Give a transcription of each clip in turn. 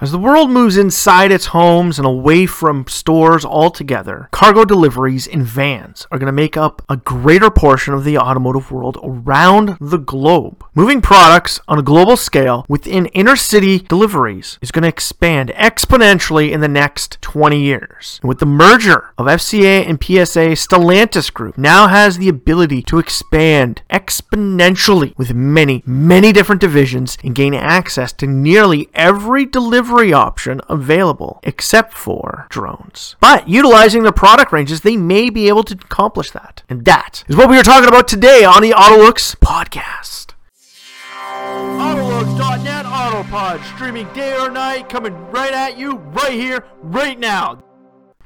As the world moves inside its homes and away from stores altogether, cargo deliveries in vans are going to make up a greater portion of the automotive world around the globe. Moving products on a global scale within inner city deliveries is going to expand exponentially in the next 20 years. And with the merger of FCA and PSA, Stellantis Group now has the ability to expand exponentially with many, many different divisions and gain access to nearly every delivery delivery option available except for drones. But utilizing their product ranges, they may be able to accomplish that. And that is what we are talking about today on the Autolux podcast. Autolux.net Autopod, streaming day or night, coming right at you right here, right now.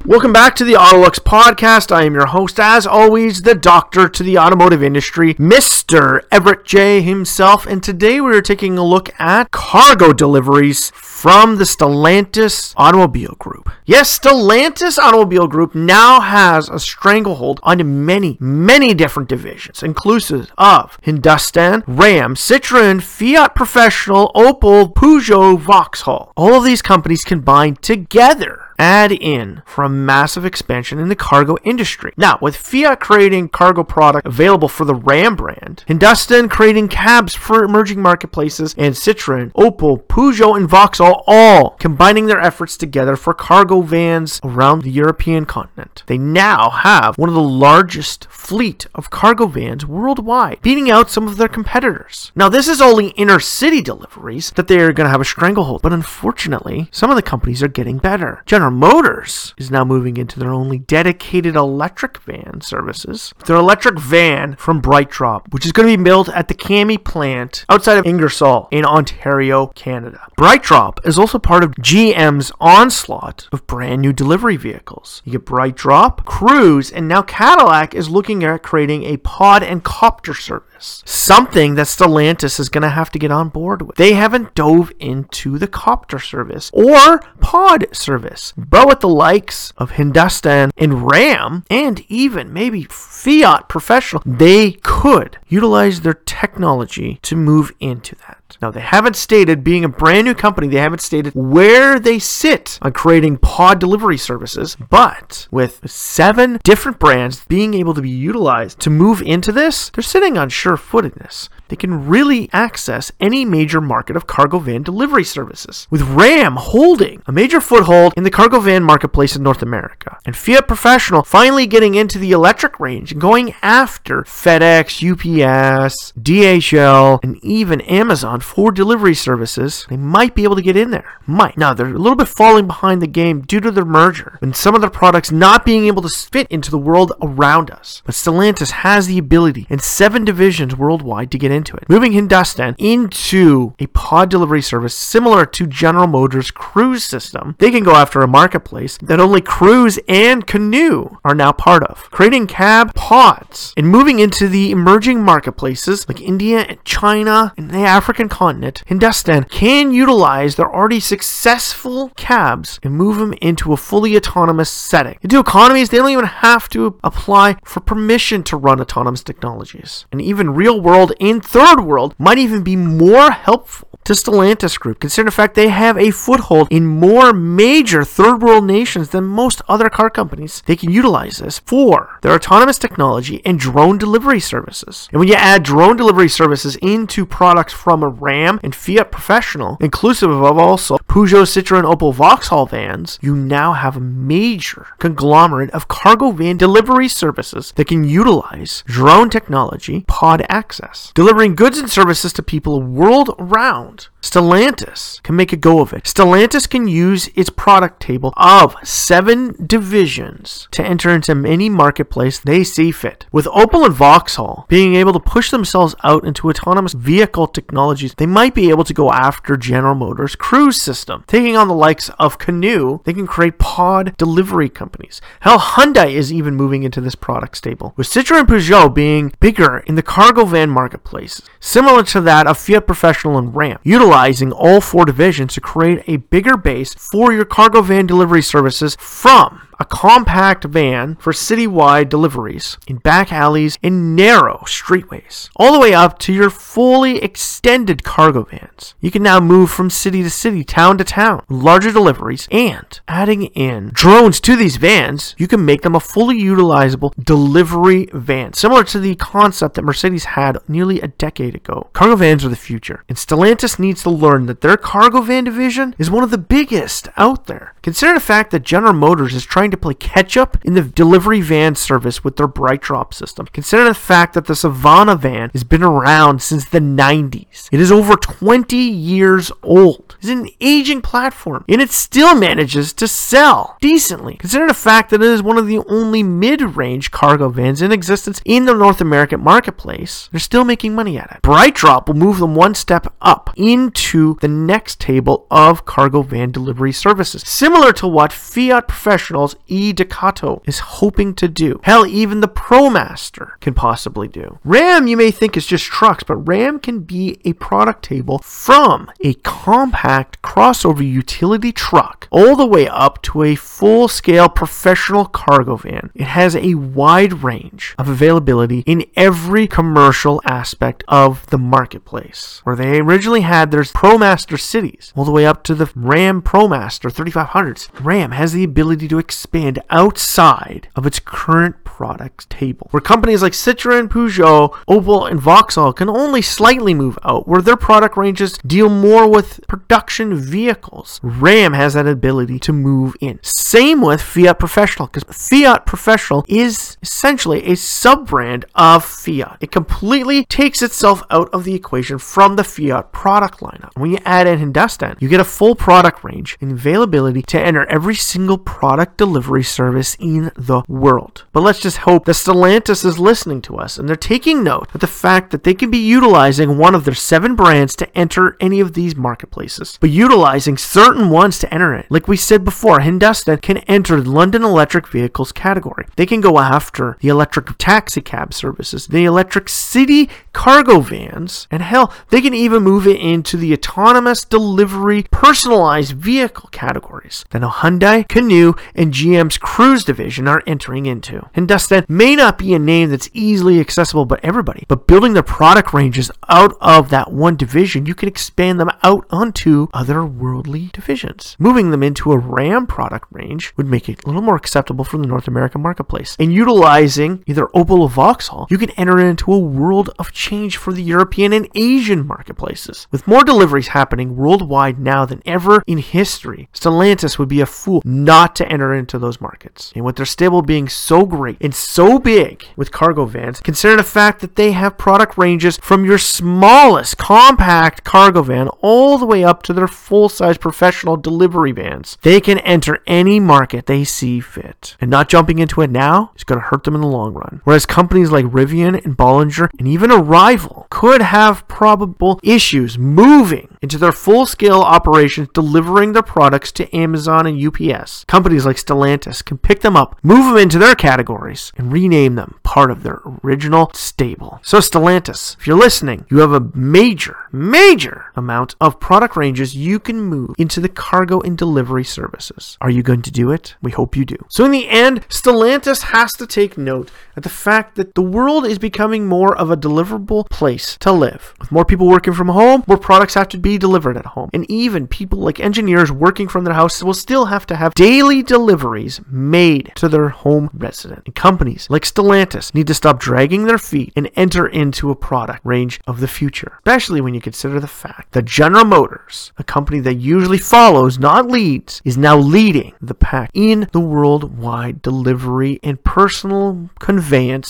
Welcome back to the Autolux podcast. I am your host, as always, the doctor to the automotive industry, Mr. Everett J himself. And today we are taking a look at cargo deliveries from the Stellantis Automobile Group. Yes, Stellantis Automobile Group now has a stranglehold on many, many different divisions, inclusive of Hindustan, Ram, Citroen, Fiat Professional, Opel, Peugeot, Vauxhall. All of these companies combined together add in for a massive expansion in the cargo industry. Now, with Fiat creating cargo product available for the Ram brand, Hindustan creating cabs for emerging marketplaces, and Citroen, Opel, Peugeot, and Vauxhall all combining their efforts together for cargo vans around the European continent. They now have one of the largest fleet of cargo vans worldwide, beating out some of their competitors. Now, this is only inner city deliveries that they are going to have a stranglehold, but unfortunately, some of the companies are getting better. General Motors is now moving into their only dedicated electric van services. Their electric van from BrightDrop, which is going to be built at the Cami plant outside of Ingersoll in Ontario, Canada. BrightDrop is also part of GM's onslaught of brand new delivery vehicles. You get BrightDrop, Cruise, and now Cadillac is looking at creating a pod and copter service service. Something that Stellantis is going to have to get on board with. They haven't dove into the copter service or pod service, but with the likes of Hindustan and Ram, and even maybe Fiat Professional, they could utilize their technology to move into that. Now, they haven't stated, being a brand new company, they haven't stated where they sit on creating pod delivery services, but with seven different brands being able to be utilized to move into this, they're sitting on sure footedness they can really access any major market of cargo van delivery services, with Ram holding a major foothold in the cargo van marketplace in North America, and Fiat Professional finally getting into the electric range and going after FedEx, UPS, DHL, and even Amazon for delivery services. They might be able to get in there. Might. Now, they're a little bit falling behind the game due to their merger and some of their products not being able to fit into the world around us. But Stellantis has the ability in seven divisions worldwide to get into into it, moving Hindustan into a pod delivery service similar to General Motors' Cruise system. They can go after a marketplace that only Cruise and Canoo are now part of, creating cab pods and moving into the emerging marketplaces like India and China and the African continent. Hindustan can utilize their already successful cabs and move them into a fully autonomous setting. Into economies, they don't even have to apply for permission to run autonomous technologies. And even real world and third world might even be more helpful to Stellantis Group, considering the fact they have a foothold in more major third world nations than most other car companies. They can utilize this for their autonomous technology and drone delivery services. And when you add drone delivery services into products from a Ram and Fiat Professional, inclusive of also Peugeot, Citroen, Opel, Vauxhall vans, you now have a major conglomerate of cargo van delivery services that can utilize drone technology, pod access, delivering goods and services to people world round. Stellantis can make a go of it. Stellantis can use its product table of seven divisions to enter into any marketplace they see fit. With Opel and Vauxhall being able to push themselves out into autonomous vehicle technologies, they might be able to go after General Motors' cruise system. Taking on the likes of Canoo, they can create pod delivery companies. Hell, Hyundai is even moving into this product stable, with Citroen and Peugeot being bigger in the cargo van marketplace, similar to that of Fiat Professional and Ram utilizing all four divisions to create a bigger base for your cargo van delivery services from a compact van for citywide deliveries in back alleys and narrow streetways, all the way up to your fully extended cargo vans. You can now move from city to city, town to town, larger deliveries, and adding in drones to these vans, you can make them a fully utilizable delivery van, similar to the concept that Mercedes had nearly a decade ago. Cargo vans are the future, and Stellantis needs to learn that their cargo van division is one of the biggest out there. Consider the fact that General Motors is trying to play catch up in the delivery van service with their BrightDrop system. Consider the fact that the Savana van has been around since the 90s. It is over 20 years old. It's an aging platform, and it still manages to sell decently. Consider the fact that it is one of the only mid-range cargo vans in existence in the North American marketplace. They're still making money at it. BrightDrop will move them one step up into the next table of cargo van delivery services, similar to what Fiat Professional's E Ducato is hoping to do. Hell, even the ProMaster can possibly do. Ram, you may think is just trucks, but Ram can be a product table from a compact crossover utility truck all the way up to a full scale professional cargo van. It has a wide range of availability in every commercial aspect of the marketplace. Where they originally had their ProMaster cities all the way up to the Ram ProMaster 3500s. Ram has the ability to expand outside of its current product table. Where companies like Citroën, Peugeot, Opel, and Vauxhall can only slightly move out, where their product ranges deal more with production vehicles. Ram has that ability to move in. Same with Fiat Professional, because Fiat Professional is essentially a sub brand of Fiat. It completely takes itself out of the equation from the Fiat product lineup. When you add in Hindustan, you get a full product range and availability to enter every single product delivery service in the world. But let's just hope that Stellantis is listening to us and they're taking note of the fact that they can be utilizing one of their seven brands to enter any of these marketplaces, but utilizing certain ones to enter it. Like we said before, Hindustan can enter the London electric vehicles category. They can go after the electric taxi cab services, the electric city cargo vans, and hell, they can even move it into the autonomous delivery personalized vehicle categories that Hyundai, Canoo, and GM's Cruise division are entering into. And Hindustan may not be a name that's easily accessible by everybody, but building their product ranges out of that one division, you can expand them out onto other worldly divisions. Moving them into a Ram product range would make it a little more acceptable for the North American marketplace. And utilizing either Opel or Vauxhall, you can enter into a world of change for the European and Asian marketplaces. With more deliveries happening worldwide now than ever in history, Stellantis would be a fool not to enter into those markets. And with their stable being so great and so big with cargo vans, consider the fact that they have product ranges from your smallest compact cargo van all the way up to their full size professional delivery vans. They can enter any market they see fit. And not jumping into it now is going to hurt them in the long run. Whereas companies like Rivian and Bollinger and even Arrival could have probable issues moving into their full scale operations delivering their products to Amazon and UPS. Companies like Stellantis can pick them up, move them into their categories, and rename them part of their original stable. So, Stellantis, if you're listening, you have a major, major amount of product ranges you can move into the cargo and delivery services. Are you going to do it? We hope you do. So, in the end, Stellantis has to take note of the fact that the world is becoming more of a deliverable place to live. With more people working from home, more products have to be delivered at home. And even people like engineers working from their house will still have to have daily deliveries made to their home resident. And companies like Stellantis need to stop dragging their feet and enter into a product range of the future, especially when you consider the fact that General Motors, a company that usually follows, not leads, is now leading the pack in the worldwide delivery and personal conveyance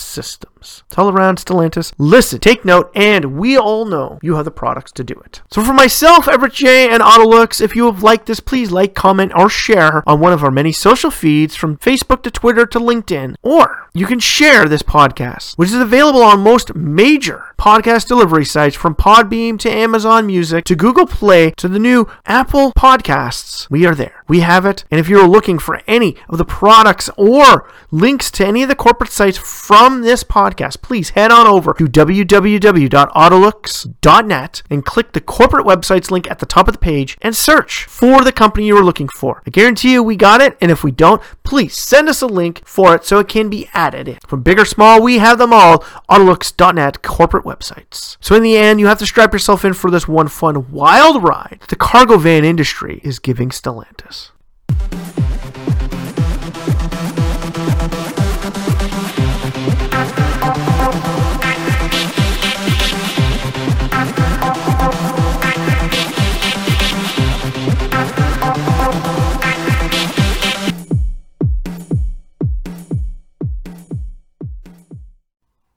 systems. It's all around Stellantis. Listen, take note, and we all know you have the products to do it. So for myself, Everett J, and Autolux, if you have liked this, please like, comment, or share on one of our many social feeds from Facebook to Twitter to LinkedIn. Or you can share this podcast, which is available on most major podcast delivery sites from Podbean to Amazon Music to Google Play to the new Apple Podcasts. We are there. We have it. And if you're looking for any of the products or links to any of the corporate sites from this podcast, please head on over to www.autolux.net and click the corporate websites link at the top of the page and search for the company you are looking for. I guarantee you we got it, and if we don't, please send us a link for it so it can be added. From big or small, we have them all. Autolux.net corporate websites. So in the end, you have to strap yourself in for this one fun wild ride the cargo van industry is giving Stellantis. Thank you.